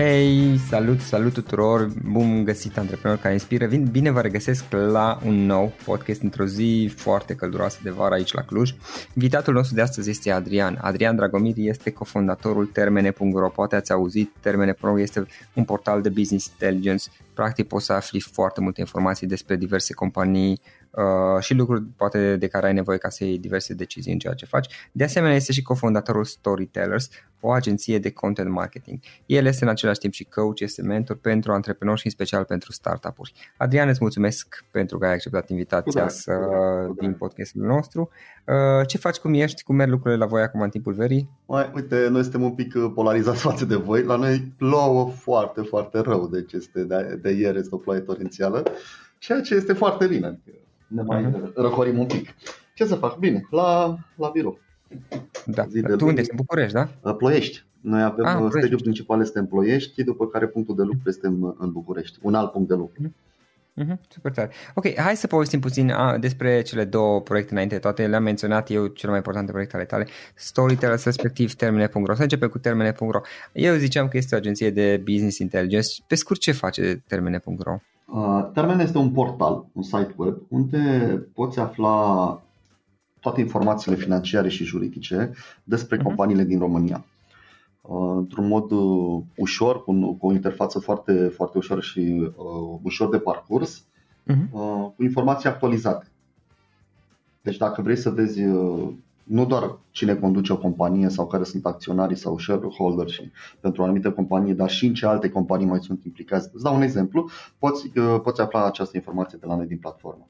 Hei, salut, salut tuturor, bun găsit antreprenori care inspiră. Vin, bine vă regăsesc la un nou podcast într-o zi foarte călduroasă de vară aici la Cluj. Invitatul nostru de astăzi este Adrian. Adrian Dragomir este cofondatorul Termene.ro. Poate ați auzit, Termene.ro este un portal de business intelligence. Practic poți să afli foarte multe informații despre diverse companii uh, și lucruri poate de care ai nevoie ca să iei diverse decizii în ceea ce faci. De asemenea este și cofondatorul Storytellers, o agenție de content marketing. El este în același timp și coach, este mentor pentru antreprenori și în special pentru startup-uri. Adrian, îți mulțumesc pentru că ai acceptat invitația da, să din podcastul nostru. Uh, ce faci, cum ești, cum merg lucrurile la voi acum în timpul verii? Mai, uite, noi suntem un pic uh, polarizați față de voi. La noi plouă foarte, foarte rău, deci este de, de ieri este o ploaie torențială, ceea ce este foarte bine. Ne mai uh-huh. răcorim un pic. Ce să fac? Bine, la, la birou. Da. Zi de tu unde ești? În București, da? Ploiești. Noi avem ah, sediul principal este în Ploiești, după care punctul de lucru este în, în București. Un alt punct de lucru. Mm-hmm, super tare. Ok, hai să povestim puțin a, despre cele două proiecte înainte toate. Le-am menționat eu, cele mai importante proiecte ale tale, Storytellers, respectiv Termine.ro. Să începem cu Termine.ro. Eu ziceam că este o agenție de business intelligence. Pe scurt, ce face Termine.ro? Uh, Termen este un portal, un site web, unde poți afla toate informațiile financiare și juridice despre uh-huh. companiile din România. Uh, într-un mod uh, ușor, cu, cu o interfață foarte, foarte ușoară și uh, ușor de parcurs, uh-huh. uh, cu informații actualizate. Deci dacă vrei să vezi uh, nu doar cine conduce o companie sau care sunt acționarii sau shareholder și pentru o anumită companie, dar și în ce alte companii mai sunt implicați. Îți dau un exemplu, poți, uh, poți afla această informație de la noi din platformă.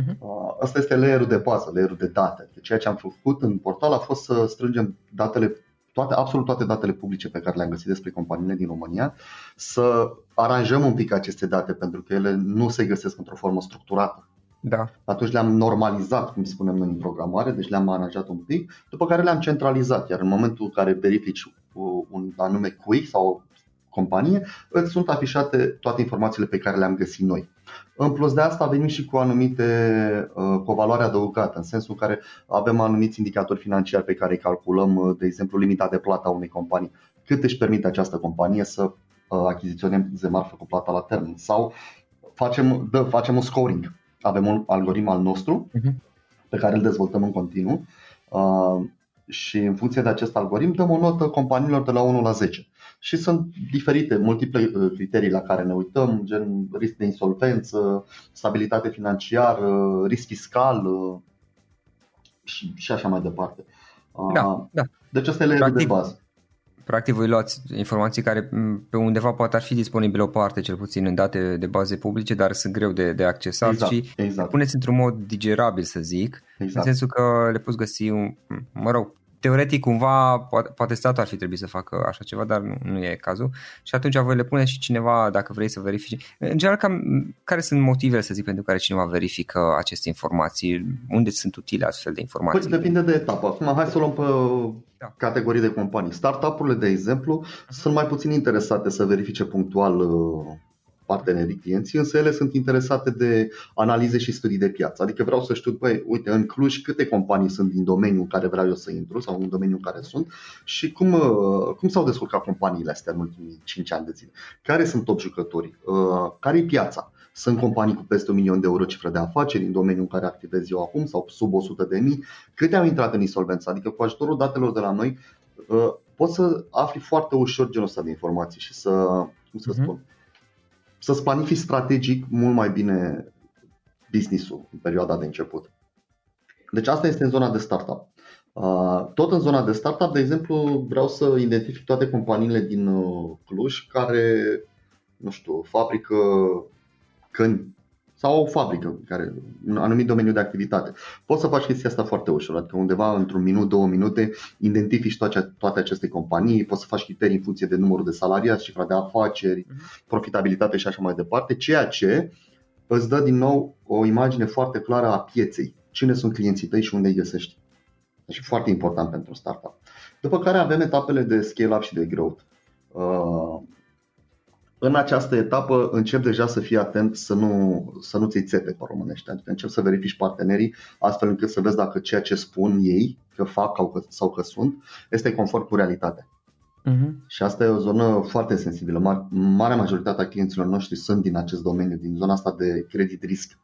Uh-huh. Asta este layerul de bază, layerul de date. Deci ceea ce am făcut în portal a fost să strângem datele toate, absolut toate datele publice pe care le-am găsit despre companiile din România, să aranjăm un pic aceste date pentru că ele nu se găsesc într-o formă structurată. Da. Atunci le-am normalizat, cum spunem noi în programare, deci le-am aranjat un pic, după care le-am centralizat, iar în momentul în care verifici un anume cui sau companie, îți sunt afișate toate informațiile pe care le-am găsit noi. În plus de asta venim și cu anumite uh, cu o valoare adăugată, în sensul în care avem anumiți indicatori financiari pe care îi calculăm, uh, de exemplu limita de plată a unei companii, cât își permite această companie să uh, achiziționeze marfă cu plata la termen sau facem, dă, facem un scoring. Avem un algoritm al nostru uh-huh. pe care îl dezvoltăm în continuu uh, și în funcție de acest algoritm dăm o notă companiilor de la 1 la 10 și sunt diferite, multiple uh, criterii la care ne uităm, gen risc de insolvență, stabilitate financiară, risc fiscal uh, și, și așa mai departe. Da, uh, da. Deci asta e de bază. Practic voi luați informații care pe undeva poate ar fi disponibile o parte, cel puțin în date de baze publice, dar sunt greu de, de accesat exact, și exact. puneți într-un mod digerabil, să zic, exact. în sensul că le poți găsi, un, mă rog, teoretic cumva poate, poate statul ar fi trebuit să facă așa ceva, dar nu, nu e cazul și atunci voi le pune și cineva dacă vrei să verifici. În general, cam, care sunt motivele, să zic, pentru care cineva verifică aceste informații? Unde sunt utile astfel de informații? Păi depinde de etapă. Acum hai să o luăm pe da. categorii de companii. Startup-urile, de exemplu, sunt mai puțin interesate să verifice punctual uh, partenerii clienții, însă ele sunt interesate de analize și studii de piață. Adică vreau să știu, băi, uite, în Cluj câte companii sunt din domeniul în care vreau eu să intru sau în domeniul în care sunt și cum, uh, cum s-au descurcat companiile astea în ultimii 5 ani de zile. Care sunt top jucătorii? Uh, care e piața? Sunt companii cu peste un milion de euro cifră de afaceri în domeniul în care activez eu acum sau sub 100 de mii. Câte au intrat în insolvență? Adică cu ajutorul datelor de la noi uh, poți să afli foarte ușor genul ăsta de informații și să, cum să uh-huh. Spun, să-ți planifici strategic mult mai bine business-ul în perioada de început. Deci asta este în zona de startup. Uh, tot în zona de startup, de exemplu, vreau să identific toate companiile din uh, Cluj care, nu știu, fabrică căni sau o fabrică, care, un anumit domeniu de activitate. Poți să faci chestia asta foarte ușor, adică undeva într-un minut, două minute, identifici toate, toate aceste companii, poți să faci criterii în funcție de numărul de salariați, cifra de afaceri, mhm. profitabilitate și așa mai departe, ceea ce îți dă din nou o imagine foarte clară a pieței, cine sunt clienții tăi și unde îi găsești. Deci foarte important pentru startup. După care avem etapele de scale-up și de growth. Uh, în această etapă încep deja să fii atent să nu, să nu ți-i țepe pe românește. Adică încep să verifici partenerii astfel încât să vezi dacă ceea ce spun ei că fac sau că sunt este conform cu realitatea. Uh-huh. Și asta e o zonă foarte sensibilă. Marea majoritate a clienților noștri sunt din acest domeniu, din zona asta de credit risc,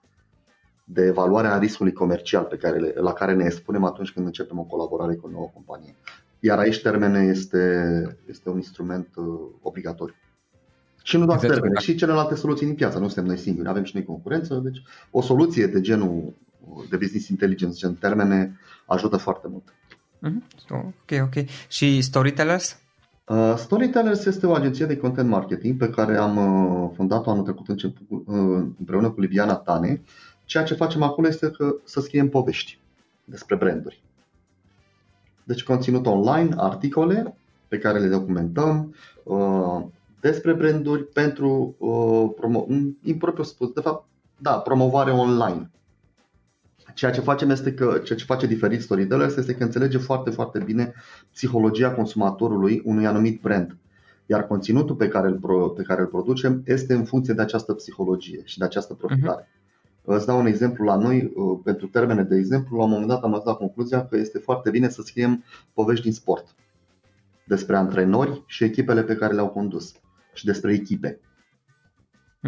de evaluare a riscului comercial pe care, la care ne expunem atunci când începem o colaborare cu o nouă companie. Iar aici termene este, este un instrument uh, obligatoriu. Și nu doar exact. termene, și celelalte soluții din piață. Nu suntem noi singuri, avem și noi concurență. Deci o soluție de genul de business intelligence, gen termene, ajută foarte mult. Mm-hmm. Ok, ok. Și Storytellers? Uh, Storytellers este o agenție de content marketing pe care am uh, fondat-o anul trecut început, uh, împreună cu Liviana Tane. Ceea ce facem acolo este că să scriem povești despre branduri. Deci conținut online, articole pe care le documentăm, uh, despre branduri pentru uh, promo- impropriu spus, de fapt, da, promovare online. Ceea ce facem este că, ceea ce face diferit Storytellers este că înțelege foarte, foarte bine psihologia consumatorului unui anumit brand. Iar conținutul pe care îl, pro, pe care îl producem este în funcție de această psihologie și de această profilare. Uh-huh. Îți dau un exemplu la noi, uh, pentru termene de exemplu, la un moment dat am ajuns la concluzia că este foarte bine să scriem povești din sport despre antrenori și echipele pe care le-au condus și despre echipe.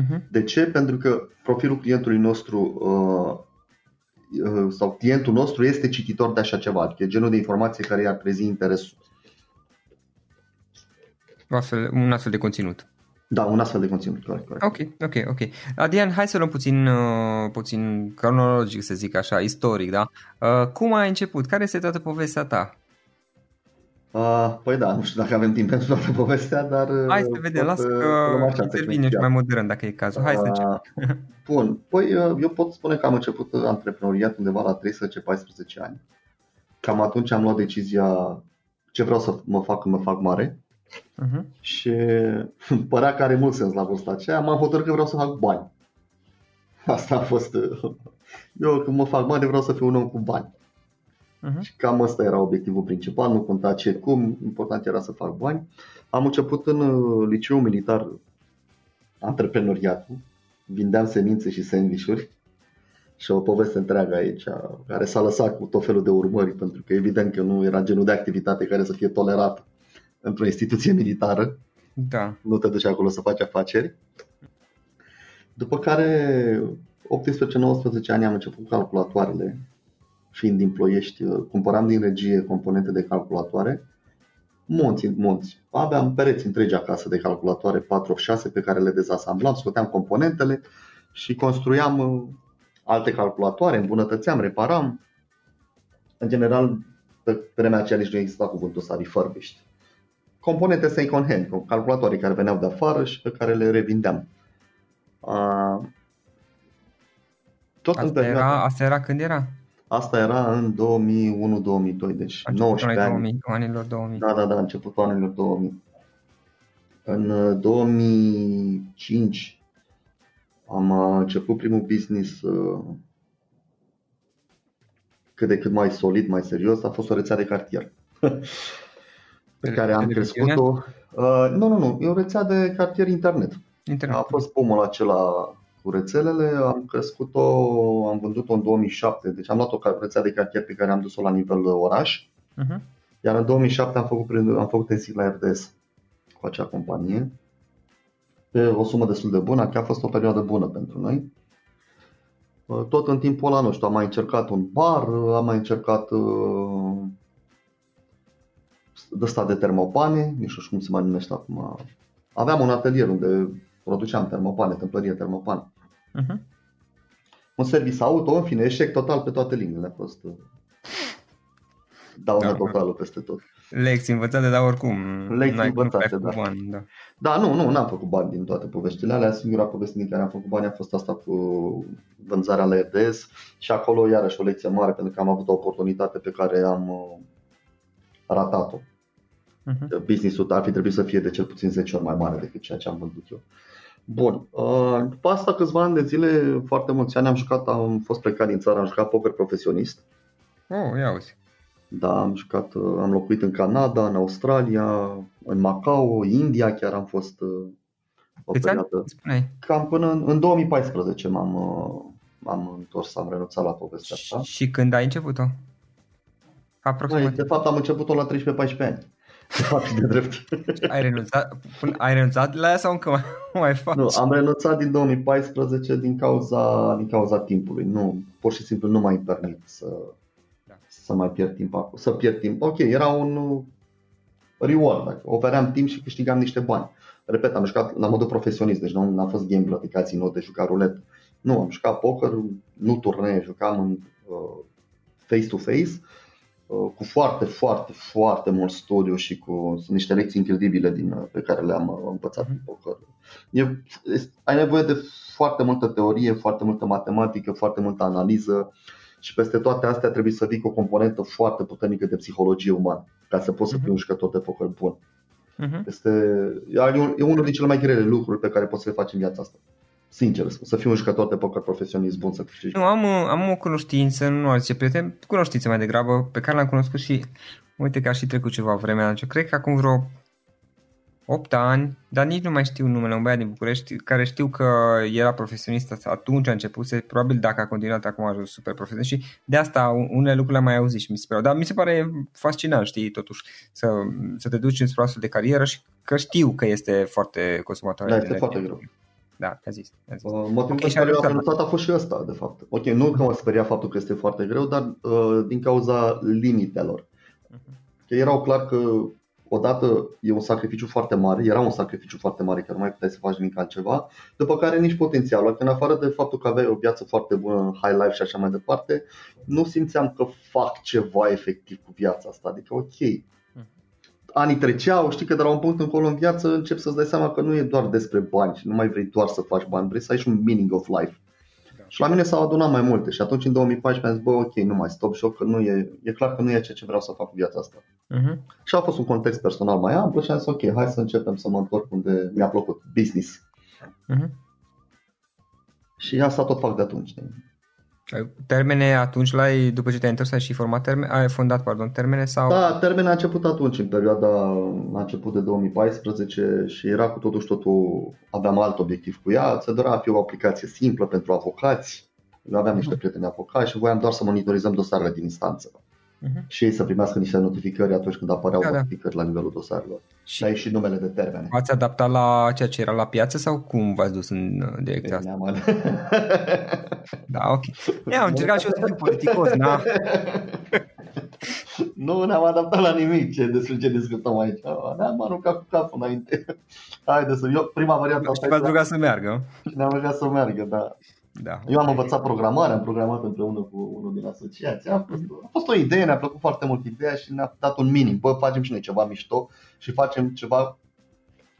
Uh-huh. De ce? Pentru că profilul clientului nostru uh, uh, sau clientul nostru este cititor de așa ceva, adică e genul de informație care i-ar trezi interesul. Un astfel, un astfel de conținut. Da, un astfel de conținut, corect, corect. Ok, ok, ok. Adrian, hai să luăm puțin, uh, puțin cronologic, să zic așa, istoric, da? Uh, cum ai început? Care este toată povestea ta? Uh, păi da, nu știu dacă avem timp pentru toată povestea, dar... Hai să vedem, uh, lasă că intervine și mai modern dacă e cazul. Hai uh, să începem. Bun, păi uh, eu pot spune că am început antreprenoriat undeva la 13-14 ani. Cam atunci am luat decizia ce vreau să mă fac când mă fac mare. Uh-huh. Și părea că are mult sens la vârsta aceea. M-am hotărât că vreau să fac bani. Asta a fost... Eu când mă fac mare vreau să fiu un om cu bani. Uh-huh. Și cam ăsta era obiectivul principal, nu conta ce cum, important era să fac bani. Am început în uh, liceu militar antreprenoriatul, vindeam semințe și sandvișuri și o poveste întreagă aici, care s-a lăsat cu tot felul de urmări, pentru că evident că nu era genul de activitate care să fie tolerată într-o instituție militară. Da. Nu te duci acolo să faci afaceri. După care, 18-19 ani am început cu calculatoarele fiind din ploiești, uh, cumpăram din regie componente de calculatoare, monți, monți. Aveam pereți întregi acasă de calculatoare 4-6 pe care le dezasamblam, scoteam componentele și construiam uh, alte calculatoare, îmbunătățeam, reparam. În general, pe vremea aceea nici nu exista cuvântul ăsta refurbished. Componente second hand, calculatoare care veneau de afară și pe care le revindeam. tot asta, în era, asta era când era? Asta era în 2001-2002, deci începutul 19 ani. 2000, anilor 2000. Da, da, da, începutul anilor 2000. În 2005 uh, am uh, început primul business uh, cât de cât mai solid, mai serios, a fost o rețea de cartier. pe care am crescut-o. Uh, nu, nu, nu, e o rețea de cartier internet. internet. A fost pomul acela cu rețelele, am crescut-o, am vândut-o în 2007, deci am luat o rețea de cartier pe care am dus-o la nivel oraș, uh-huh. iar în 2007 am făcut, am făcut în sigla RDS cu acea companie, pe o sumă destul de bună, chiar a fost o perioadă bună pentru noi. Tot în timpul ăla, nu știu, am mai încercat un bar, am mai încercat uh, de stat de termopane, nu știu cum se mai numește acum. Aveam un atelier unde produceam termopane, tâmplărie termopane. Uh-huh. Un service auto, în fine, eșec total pe toate liniile a fost. Uh, dauna da, totală peste tot. Lecții învățate, dar oricum Lecții învățate, da. Bani, da. Da, nu, nu, n-am făcut bani din toate poveștile alea. Singura poveste din care am făcut bani a fost asta cu vânzarea la EDS și acolo iarăși o lecție mare pentru că am avut o oportunitate pe care am uh, ratat-o. Uh-huh. Business-ul ar fi trebuit să fie de cel puțin 10 ori mai mare decât ceea ce am vândut eu. Bun. Uh, după asta câțiva ani de zile, foarte mulți ani am jucat, am fost plecat din țară, am jucat poker profesionist. Oh, ia uzi. Da, am jucat, uh, am locuit în Canada, în Australia, în Macau, India chiar am fost uh, o Câți perioadă. Ani? Cam până în, în 2014 m-am, m-am întors, am renunțat la povestea asta. Și când ai început-o? Aproximativ. De fapt am început-o la 13-14 ani. De fapt, de drept. Ai renunțat, ai renunțat la ea sau încă mai, mai faci? Nu, am renunțat din 2014 din cauza, din cauza timpului. Nu, pur și simplu nu mai permit să, da. să mai pierd timp acolo. Să pierd timp. Ok, era un reward. Ofeream timp și câștigam niște bani. Repet, am jucat la modul profesionist, deci nu a fost gambler, aplicații nou de jucat rulet. Nu, am jucat poker, nu turnee, jucam în uh, face-to-face Uh, cu foarte, foarte, foarte mult studiu și cu sunt niște lecții incredibile din, uh, pe care le-am uh, învățat în poker. E, ai nevoie de foarte multă teorie, foarte multă matematică, foarte multă analiză și peste toate astea trebuie să vii cu o componentă foarte puternică de psihologie umană ca să poți să fii un jucător de poker bun. Uh-huh. Este, e unul din cele mai grele lucruri pe care poți să le faci în viața asta sincer, să fiu un jucător de poker profesionist bun să câștigi. Nu, am, am o cunoștință, nu aș zice prieten, cunoștință mai degrabă, pe care l-am cunoscut și uite că a și trecut ceva vreme atunci. Cred că acum vreo 8 ani, dar nici nu mai știu numele, un băiat din București, care știu că era profesionist atunci a început, probabil dacă a continuat acum a ajuns super profesionist și de asta unele lucruri le-am mai auzit și mi se pare, dar mi se pare fascinant, știi, totuși, să, să te duci într-o astfel de carieră și că știu că este foarte consumator. Da, este foarte greu. Da, te-a zis. Te-a zis. Uh, motivul okay, pentru care am renunțat a fost și ăsta, de fapt. Ok, nu că mă speria faptul că este foarte greu, dar uh, din cauza limitelor. Uh-huh. Că erau clar că odată e un sacrificiu foarte mare, era un sacrificiu foarte mare, că nu mai puteai să faci nimic altceva, după care nici potențialul, că în afară de faptul că aveai o viață foarte bună, high life și așa mai departe, nu simțeam că fac ceva efectiv cu viața asta, adică ok, anii treceau, știi că de la un punct încolo în viață încep să-ți dai seama că nu e doar despre bani și nu mai vrei doar să faci bani, vrei să ai și un meaning of life. Da. Și la mine s-au adunat mai multe și atunci în 2014 am zis, bă, ok, nu mai stop și eu că nu e, e clar că nu e ceea ce vreau să fac cu viața asta. Uh-huh. Și a fost un context personal mai amplu și am zis, ok, hai să începem să mă întorc unde mi-a plăcut, business. Uh-huh. Și asta tot fac de atunci. Termene atunci la după ce te-ai întors ai și format termene, ai fondat, pardon, termene sau? Da, termene a început atunci, în perioada, a început de 2014 și era cu totul și totul, aveam alt obiectiv cu ea, se dorea a fi o aplicație simplă pentru avocați, eu aveam niște prieteni avocați și voiam doar să monitorizăm dosarele din instanță uh-huh. și ei să primească niște notificări atunci când apăreau da, da. notificări la nivelul dosarelor. Și ai și numele de termene. V-ați adaptat la ceea ce era la piață sau cum v-ați dus în uh, direcția asta? da, ok. Ia, am încercat și eu să fiu politicos, da? nu ne-am adaptat la nimic ce, despre ce discutăm aici. Ne-am aruncat cu capul înainte. Haide să... Eu, prima variantă... Și v-ați rugat să meargă. Și ne-am rugat să meargă, da. Da. Eu am învățat programare, am programat împreună cu unul din asociație. A fost, a fost o idee, ne-a plăcut foarte mult ideea și ne-a dat un minim. Bă, facem și noi ceva mișto și facem ceva,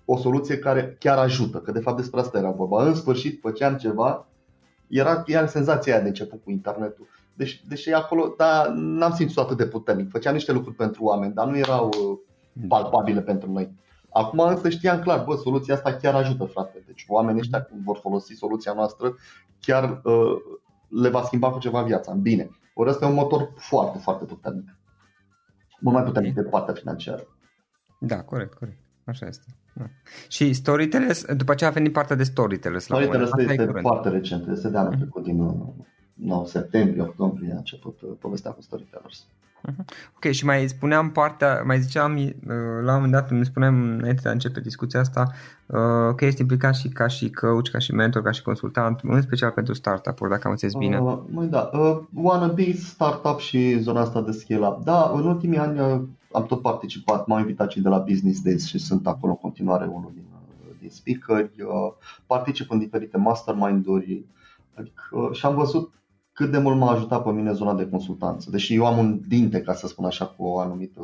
o soluție care chiar ajută. Că de fapt despre asta era vorba. În sfârșit făceam ceva, era, era senzația aia de început cu internetul. Deci, deși acolo, dar n-am simțit atât de puternic. Făceam niște lucruri pentru oameni, dar nu erau uh, palpabile pentru noi. Acum însă știam clar, bă, soluția asta chiar ajută, frate. Deci oamenii ăștia când vor folosi soluția noastră, chiar uh, le va schimba cu ceva viața, în bine. Ori ăsta e un motor foarte, foarte puternic. Mult mai puternic de partea financiară. Da, corect, corect. Așa este. Da. Și Storytellers, după ce a venit partea de Storytellers? Storytellers este, este foarte recent, este de anul mm-hmm. trecut, din 9 uh, septembrie, octombrie a început uh, povestea cu Storytellers. Mhm. Ok, și mai spuneam partea, mai ziceam uh, la un moment dat, îmi spuneam înainte de a începe discuția asta, uh, că ești implicat și ca și coach, ca și mentor, ca și consultant, în special pentru startup-uri, dacă am înțeles bine. Uh, măi da, uh, wannabe, startup și zona asta de scale-up. Da, în ultimii ani uh, am tot participat, m-au invitat și de la Business Days și sunt acolo în continuare unul din, din speakeri, uh, particip în diferite mastermind-uri, adică, uh, și am văzut cât de mult m-a ajutat pe mine zona de consultanță. Deși eu am un dinte, ca să spun așa, cu o anumită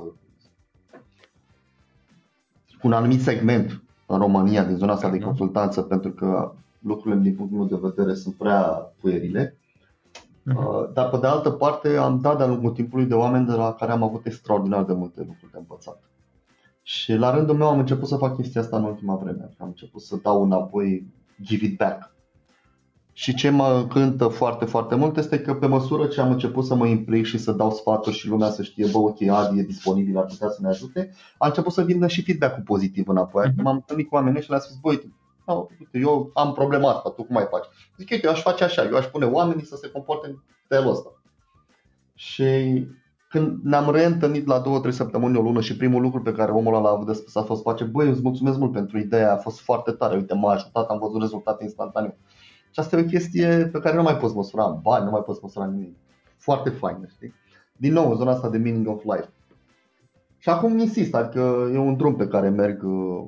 cu un anumit segment în România din zona asta de consultanță, pentru că lucrurile din punctul meu de vedere sunt prea puerile. Uh-huh. Dar pe de altă parte am dat de-a lungul timpului de oameni de la care am avut extraordinar de multe lucruri de învățat. Și la rândul meu am început să fac chestia asta în ultima vreme. Am început să dau înapoi, give it back. Și ce mă cântă foarte, foarte mult este că pe măsură ce am început să mă implic și să dau sfaturi și lumea să știe, bă, ok, Adi e disponibil, ar putea să ne ajute, a început să vină și feedback-ul pozitiv înapoi. Uh-huh. M-am întâlnit cu oamenii și le-am spus, băi, no, uite, eu am problema asta, tu cum mai faci? Zic, uite, eu aș face așa, eu aș pune oamenii să se comporte în felul ăsta. Și când ne-am reîntâlnit la două, trei săptămâni, o lună și primul lucru pe care omul ăla a avut de spus a fost face, băi, îți mulțumesc mult pentru ideea, a fost foarte tare, uite, m-a ajutat, am văzut rezultate instantaneu. Și asta e o chestie pe care nu mai poți măsura în bani, nu mai poți măsura nimic. Foarte faină, știi? Din nou, zona asta de meaning of life. Și acum insist, adică e un drum pe care merg uh,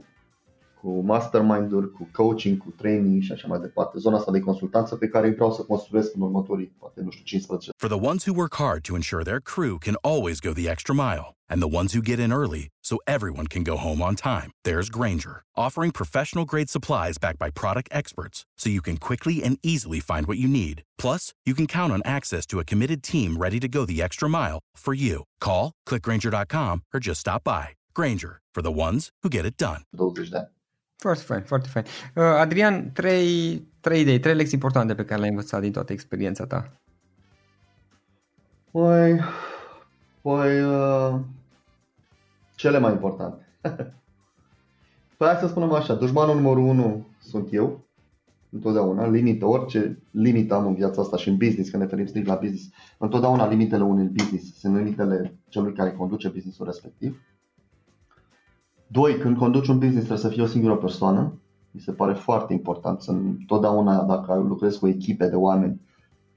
cu mastermind-uri, cu coaching, cu training și așa mai departe. Zona asta de consultanță pe care vreau să construiesc în următorii, poate, nu știu, 15. For the ones who work hard to ensure their crew can always go the extra mile and the ones who get in early so everyone can go home on time, there's Granger, offering professional grade supplies backed by product experts so you can quickly and easily find what you need. Plus, you can count on access to a committed team ready to go the extra mile for you. Call, clickgranger.com or just stop by. Granger, for the ones who get it done. 20 de ani. Foarte fain, foarte fain. Uh, Adrian, trei, trei idei, trei lecții importante pe care le-ai învățat din toată experiența ta. Păi, păi uh, cele mai importante. Păi hai să spunem așa, dușmanul numărul unu sunt eu, întotdeauna, limită, orice limită am în viața asta și în business, când ne referim strict la business, întotdeauna limitele unui business sunt limitele celui care conduce businessul respectiv. Doi, când conduci un business trebuie să fie o singură persoană. Mi se pare foarte important să întotdeauna, dacă lucrezi cu echipe de oameni,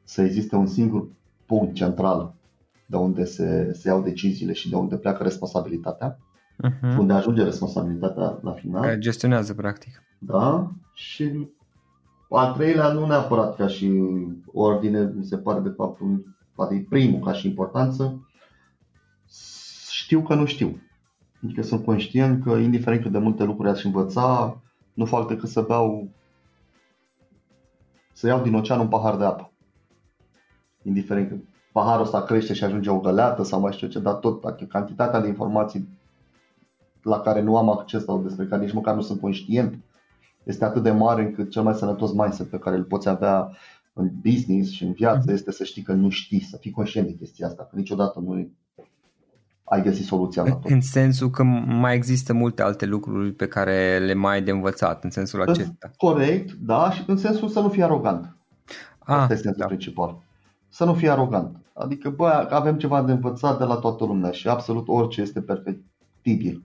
să existe un singur punct central de unde se, se iau deciziile și de unde pleacă responsabilitatea, uh-huh. unde ajunge responsabilitatea la final. Care gestionează, practic. Da, și al treilea nu neapărat ca și ordine, mi se pare de fapt un, poate e primul ca și importanță, știu că nu știu. Adică sunt conștient că indiferent cât de multe lucruri aș învăța, nu fac decât să beau să iau din ocean un pahar de apă. Indiferent că paharul ăsta crește și ajunge o găleată sau mai știu ce, dar tot adică cantitatea de informații la care nu am acces sau despre care nici măcar nu sunt conștient este atât de mare încât cel mai sănătos mindset pe care îl poți avea în business și în viață mhm. este să știi că nu știi, să fii conștient de chestia asta, că niciodată nu ai găsit soluția la tot. În sensul că mai există multe alte lucruri pe care le mai ai de învățat, în sensul acesta. Corect, da, și în sensul să nu fii arogant. Ah, Asta este sensul da. principal. Să nu fii arogant. Adică, bă, avem ceva de învățat de la toată lumea și absolut orice este perfectibil.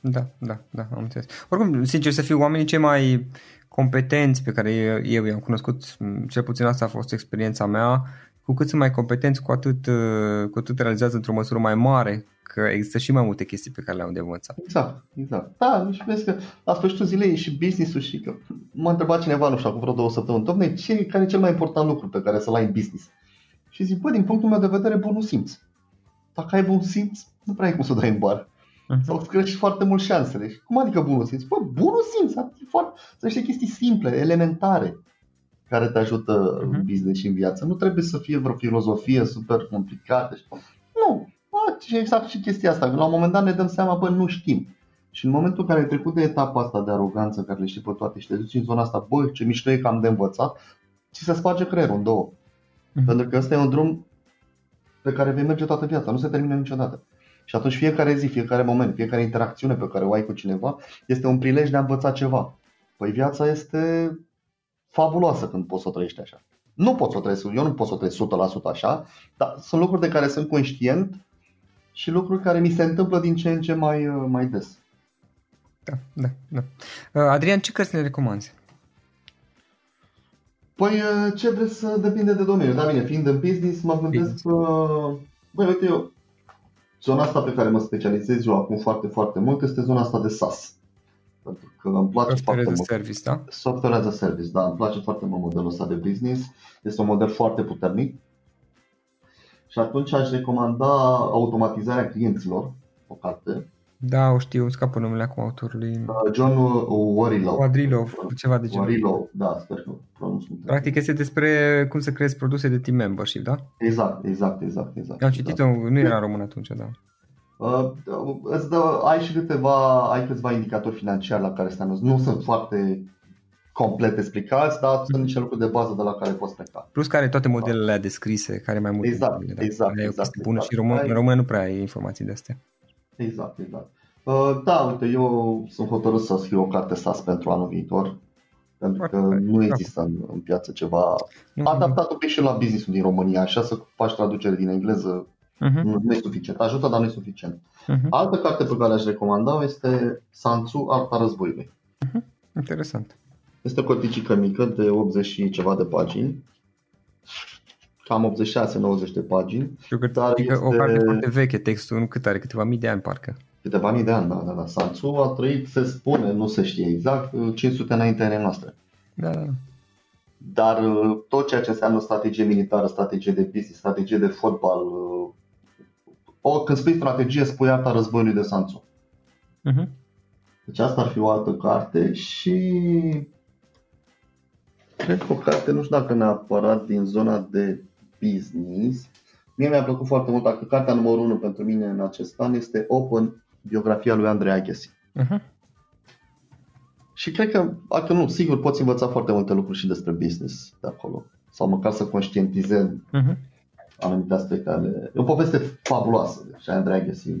Da, da, da, am înțeles. Oricum, sincer să fiu, oamenii cei mai competenți pe care eu i-am cunoscut, cel puțin asta a fost experiența mea, cu cât sunt mai competenți, cu atât, uh, cu atât realizează într-o măsură mai mare că există și mai multe chestii pe care le-au de învățat. Exact, exact. Da, și vezi că la sfârșitul zilei și business-ul și că m-a întrebat cineva, nu știu, acum vreo două săptămâni, domne, ce, care e cel mai important lucru pe care să-l ai în business? Și zic, bă, din punctul meu de vedere, bunul simț. Dacă ai bun simț, nu prea ai cum să dai în bar. Uh-huh. Sau îți crești foarte mult șansele. Și cum adică bunul simț? Bă, bunul simț, foarte, sunt niște chestii simple, elementare, care te ajută uh-huh. în business și în viață. Nu trebuie să fie vreo filozofie super complicată. Nu, bă, exact și chestia asta. La un moment dat ne dăm seama, bă, nu știm. Și în momentul în care ai trecut de etapa asta de aroganță, care le știi pe toate și te duci în zona asta, bă, ce mișto e că am de învățat, ți se sparge creierul în două. Uh-huh. Pentru că ăsta e un drum pe care vei merge toată viața, nu se termină niciodată. Și atunci fiecare zi, fiecare moment, fiecare interacțiune pe care o ai cu cineva este un prilej de a învăța ceva. Păi viața este fabuloasă când poți să o trăiești așa. Nu pot să o trăiesc, eu nu pot să o trăiesc 100% așa, dar sunt lucruri de care sunt conștient și lucruri care mi se întâmplă din ce în ce mai, mai des. Da, da, da. Uh, Adrian, ce cărți ne recomanzi? Păi uh, ce vreți să depinde de domeniu. Da, bine, fiind în business, mă gândesc că... Băi, uite, eu Zona asta pe care mă specializez eu acum foarte, foarte mult este zona asta de SaaS. Pentru că îmi place Software foarte mult. Service, da? Software as a service, da. Îmi place foarte mult modelul ăsta de business. Este un model foarte puternic. Și atunci aș recomanda automatizarea clienților, o carte da, o știu, scapă numele acum autorului. Uh, John Warilov. Warilov, ceva de genul. Warilov, da, sper că pronunț Practic este despre cum să creezi produse de team membership, da? Exact, exact, exact. exact Am citit-o, exact. nu era în român atunci, da. Uh, îți dă, ai și câteva, ai câțiva indicatori financiari la care să Nu sunt foarte complet explicați, dar sunt niște lucruri de bază de la care poți pleca. Plus care toate modelele descrise, care mai multe. Exact, modele, da. exact, exact, bună exact. și român, în română nu prea ai informații de astea. Exact, exact. Uh, da, uite, eu sunt hotărât să scriu o carte SAS pentru anul viitor. Pentru că nu există în, în piață ceva adaptat un pic și la business din România, așa să faci traducere din engleză uh-huh. nu, nu e suficient. Ajută, dar nu e suficient. Uh-huh. Altă carte pe care aș recomanda este Sansu, Arta Războiului. Uh-huh. Interesant. Este o cărticică mică de 80 și ceva de pagini. Cam 86-90 de pagini. Știu că dar este... o carte foarte veche, textul nu cât are, câteva mii de ani parcă câteva mii de ani, da, da, da. Sansu a trăit, se spune, nu se știe exact, 500 înainte ale noastre. Da, da. Dar uh, tot ceea ce înseamnă strategie militară, strategie de business, strategie de fotbal, uh, o, când spui strategie, spui arta războiului de Sansu. Uh-huh. Deci asta ar fi o altă carte și cred că o carte, nu știu dacă neapărat din zona de business, Mie mi-a plăcut foarte mult, dacă cartea numărul 1 pentru mine în acest an este Open biografia lui Andrei Agassi. Uh-huh. Și cred că, dacă nu, sigur poți învăța foarte multe lucruri și despre business de acolo. Sau măcar să conștientizezi uh-huh. anumite aspecte ale... E o poveste fabuloasă. Și Andrei Agassi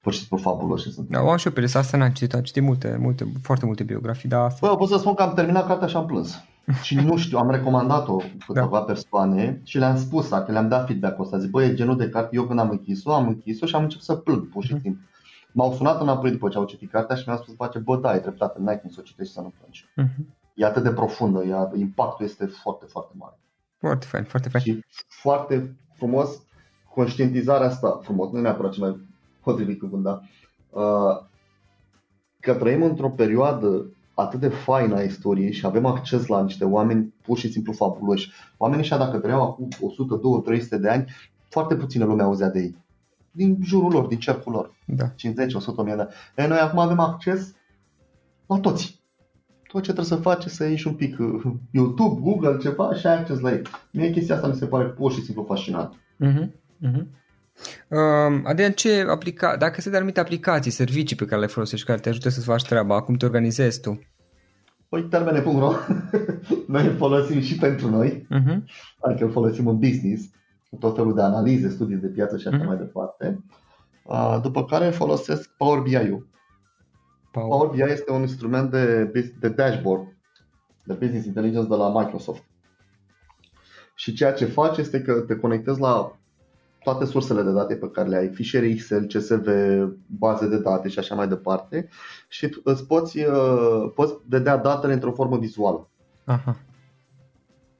pur și simplu fabulos ce sunt. Da, o am și eu pe lista asta, n-am citit, am citit multe, multe, foarte multe biografii, dar asta... Bă, pot să spun că am terminat cartea și am plâns. Și nu știu, am recomandat-o câteva da. persoane și le-am spus, că le-am dat feedback-ul ăsta. Zic, băi, e genul de carte, eu când am închis-o, am închis-o și am început să plâng, pur și mhm. simplu. M-au sunat înapoi după ce au citit cartea și mi-au spus, face, bă, da, e dreptate, n-ai cum să o citești să nu plângi. Uh-huh. E atât de profundă, e, impactul este foarte, foarte mare. Foarte fain, foarte fain. Și foarte frumos, conștientizarea asta, frumos, nu neapărat ce mai potrivit cuvânt, da? Uh, că trăim într-o perioadă atât de faină a istoriei și avem acces la niște oameni pur și simplu fabuloși. Oamenii ăștia dacă trăiau acum 100, 200, 300 de ani, foarte puțină lume auzea de ei. Din jurul lor, din cercul lor. Da. 50, 100, 1000 de ani. E, noi acum avem acces la toți. Tot ce trebuie să faci să ieși un pic uh, YouTube, Google, ceva și ai acces la ei. Mie chestia asta mi se pare pur și simplu fascinant. Uh-huh. Uh-huh. Uh, Adrian, ce aplica- dacă sunt anumite aplicații, servicii pe care le folosești, care te ajută să-ți faci treaba, cum te organizezi tu? Păi termene.ro noi îl folosim și pentru noi, uh-huh. adică îl folosim în business, cu tot felul de analize, studii de piață și așa uh-huh. mai departe. Uh, după care folosesc Power BI-ul. Power. Power BI este un instrument de, de dashboard, de business intelligence de la Microsoft. Și ceea ce faci este că te conectezi la toate sursele de date pe care le ai, fișiere Excel, CSV, baze de date și așa mai departe și îți poți, uh, poți vedea datele într-o formă vizuală. Aha.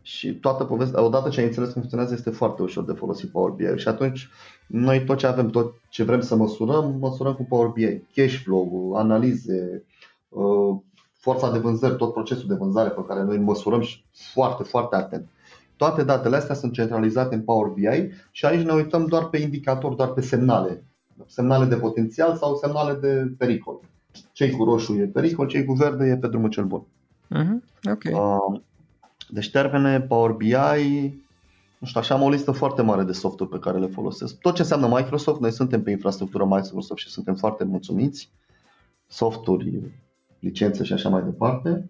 Și toată povestea, odată ce ai înțeles cum funcționează, este foarte ușor de folosit Power BI și atunci noi tot ce avem, tot ce vrem să măsurăm, măsurăm cu Power BI. Cash flow, analize, uh, forța de vânzări, tot procesul de vânzare pe care noi îl măsurăm și foarte, foarte atent. Toate datele astea sunt centralizate în Power BI și aici ne uităm doar pe indicator, doar pe semnale. Semnale de potențial sau semnale de pericol. Cei cu roșu e pericol, cei cu verde e pe drumul cel bun. Uh-huh. Okay. Uh, deci termene, Power BI, nu știu, așa am o listă foarte mare de softuri pe care le folosesc. Tot ce înseamnă Microsoft, noi suntem pe infrastructura Microsoft și suntem foarte mulțumiți. Softuri, licențe și așa mai departe.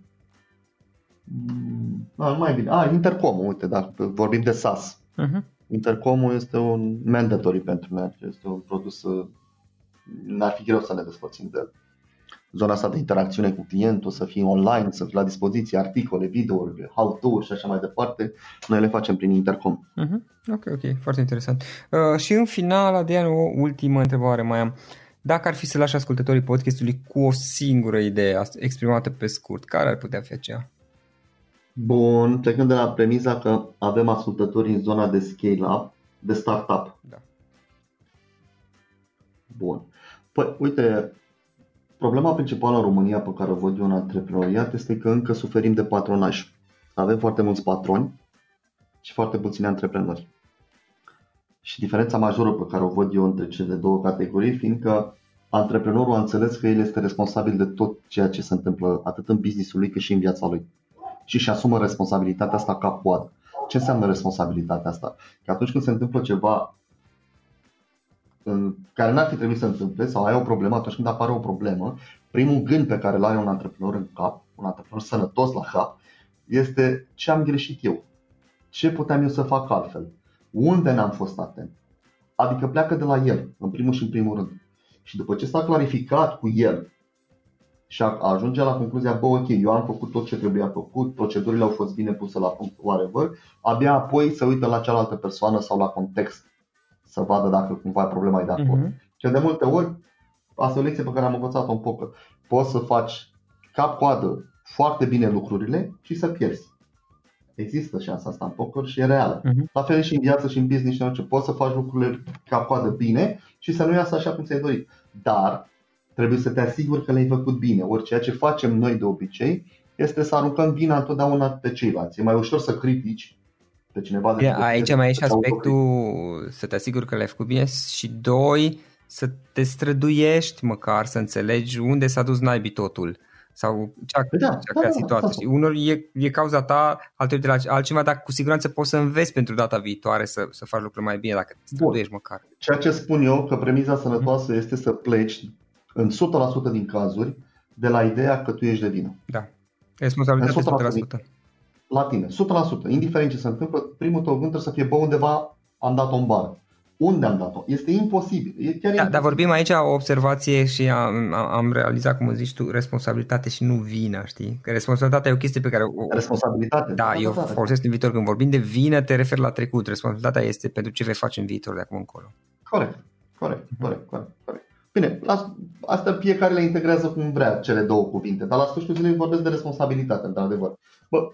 Ah, mai bine. Ah, Intercom, uite, dacă vorbim de SAS. Uh-huh. Intercomul este un mandatory pentru noi, este un produs, uh, n-ar fi greu să ne despărțim de el. Zona asta de interacțiune cu clientul, să fie online, să fie la dispoziție articole, videouri, how-to și așa mai departe, noi le facem prin Intercom. Uh-huh. Ok, ok, foarte interesant. Uh, și în final, Adrian, o ultimă întrebare mai am. Dacă ar fi să lași ascultătorii podcastului cu o singură idee exprimată pe scurt, care ar putea fi aceea? Bun, plecând de la premiza că avem ascultători în zona de scale-up, de startup. Da. Bun. Păi, uite, problema principală în România pe care o văd eu în antreprenoriat este că încă suferim de patronaj. Avem foarte mulți patroni și foarte puțini antreprenori. Și diferența majoră pe care o văd eu între cele două categorii, fiindcă antreprenorul a înțeles că el este responsabil de tot ceea ce se întâmplă atât în businessul lui cât și în viața lui și își asumă responsabilitatea asta ca coadă. Ce înseamnă responsabilitatea asta? Că atunci când se întâmplă ceva în care n-ar fi trebuit să întâmple sau ai o problemă, atunci când apare o problemă, primul gând pe care îl are un antreprenor în cap, un antreprenor sănătos la cap, este ce am greșit eu, ce puteam eu să fac altfel, unde n-am fost atent. Adică pleacă de la el, în primul și în primul rând. Și după ce s-a clarificat cu el și a, ajunge la concluzia, bă, ok, eu am făcut tot ce trebuia făcut, procedurile au fost bine puse la punct, whatever, abia apoi se uită la cealaltă persoană sau la context să vadă dacă cumva problema e de acord. Uh-huh. Și de multe ori, asta e o lecție pe care am învățat-o în poker. Poți să faci cap-coadă foarte bine lucrurile și să pierzi. Există șansa asta în poker și e reală. Uh-huh. La fel și în viață și în business și în orice. Poți să faci lucrurile cap-coadă bine și să nu iasă așa cum ți-ai dorit. Dar Trebuie să te asiguri că le-ai făcut bine. Ori ceea ce facem noi de obicei este să aruncăm vina întotdeauna pe ceilalți. E mai ușor să critici pe cineva de Aici mai e și aspectul să te asiguri că le-ai făcut bine și doi, să te străduiești măcar să înțelegi unde s-a dus naibii totul sau ce a, păi da, ce a creat da, situația. Da, da. Unor e, e cauza ta, altul de la altcineva, dar cu siguranță poți să înveți pentru data viitoare să, să faci lucruri mai bine dacă te străduiești măcar. Ceea ce spun eu, că premiza sănătoasă mm-hmm. este să pleci în 100% din cazuri, de la ideea că tu ești de vină. Da. Responsabilitatea 100%. 100%. La tine, 100%. Indiferent ce se întâmplă, primul tău gând trebuie să fie, bă, undeva am dat o bară. unde am dat-o. Este imposibil. E chiar da, imposibil. dar vorbim aici o observație și am, am realizat, cum zici tu, responsabilitate și nu vină, știi? Că responsabilitatea e o chestie pe care... O, responsabilitate. Da, da eu da, da, folosesc în viitor. Când vorbim de vină, te referi la trecut. Responsabilitatea este pentru ce vei face în viitor de acum încolo. Corect, corect, corect, corect. corect. Bine, la, asta fiecare le integrează cum vrea cele două cuvinte, dar la sfârșitul zilei vorbesc de responsabilitate, într-adevăr. Bă,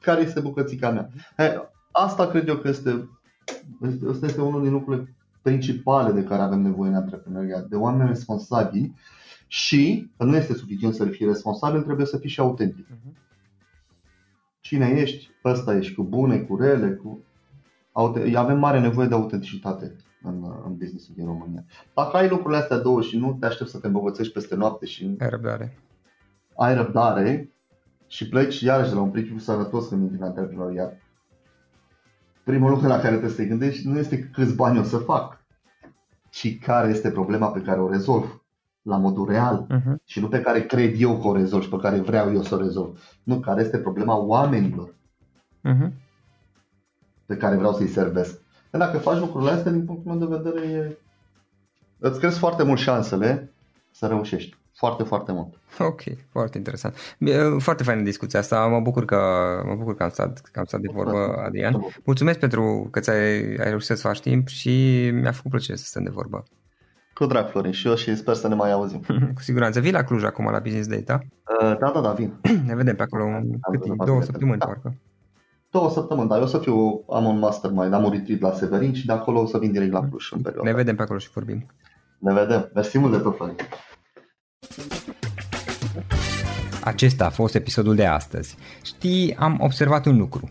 care este bucățica mea? He, asta cred eu că este Ăsta este unul din lucrurile principale de care avem nevoie în antreprenoriat, de oameni responsabili și, că nu este suficient să fii responsabil, trebuie să fii și autentic. Uh-huh. Cine ești? Ăsta ești cu bune, cu rele, cu... Avem mare nevoie de autenticitate în, în business din România. Dacă ai lucrurile astea două și nu te aștepți să te îmbogățești peste noapte și ai răbdare, ai răbdare și pleci iarăși de la un principiu sănătos când intri în antreprenoriat, primul lucru la care trebuie să te gândești nu este câți bani o să fac, ci care este problema pe care o rezolv la modul real uh-huh. și nu pe care cred eu că o rezolv și pe care vreau eu să o rezolv. Nu, care este problema oamenilor uh-huh. pe care vreau să-i servesc. Că dacă faci lucrurile astea, din punctul meu de vedere, e... îți crezi foarte mult șansele să reușești. Foarte, foarte mult. Ok, foarte interesant. Foarte faină discuția asta. Mă bucur că, mă bucur că am stat, că am stat de vorbă, Adrian. Mulțumesc pentru că ți-ai ai reușit să faci timp și mi-a făcut plăcere să stăm de vorbă. Cu drag, Florin, și eu și sper să ne mai auzim. Cu siguranță. Vii la Cluj acum la Business Data? Uh, da, da, da, vin. ne vedem pe acolo da, cât timp? Două săptămâni, da. parcă. Două săptămâni, dar eu o să fiu, am un mastermind, am un retreat la Severin și de acolo o să vin direct la Cluj în perioada. Ne vedem pe acolo și vorbim. Ne vedem. Mersi mult de tot, Florin. Acesta a fost episodul de astăzi. Știi, am observat un lucru.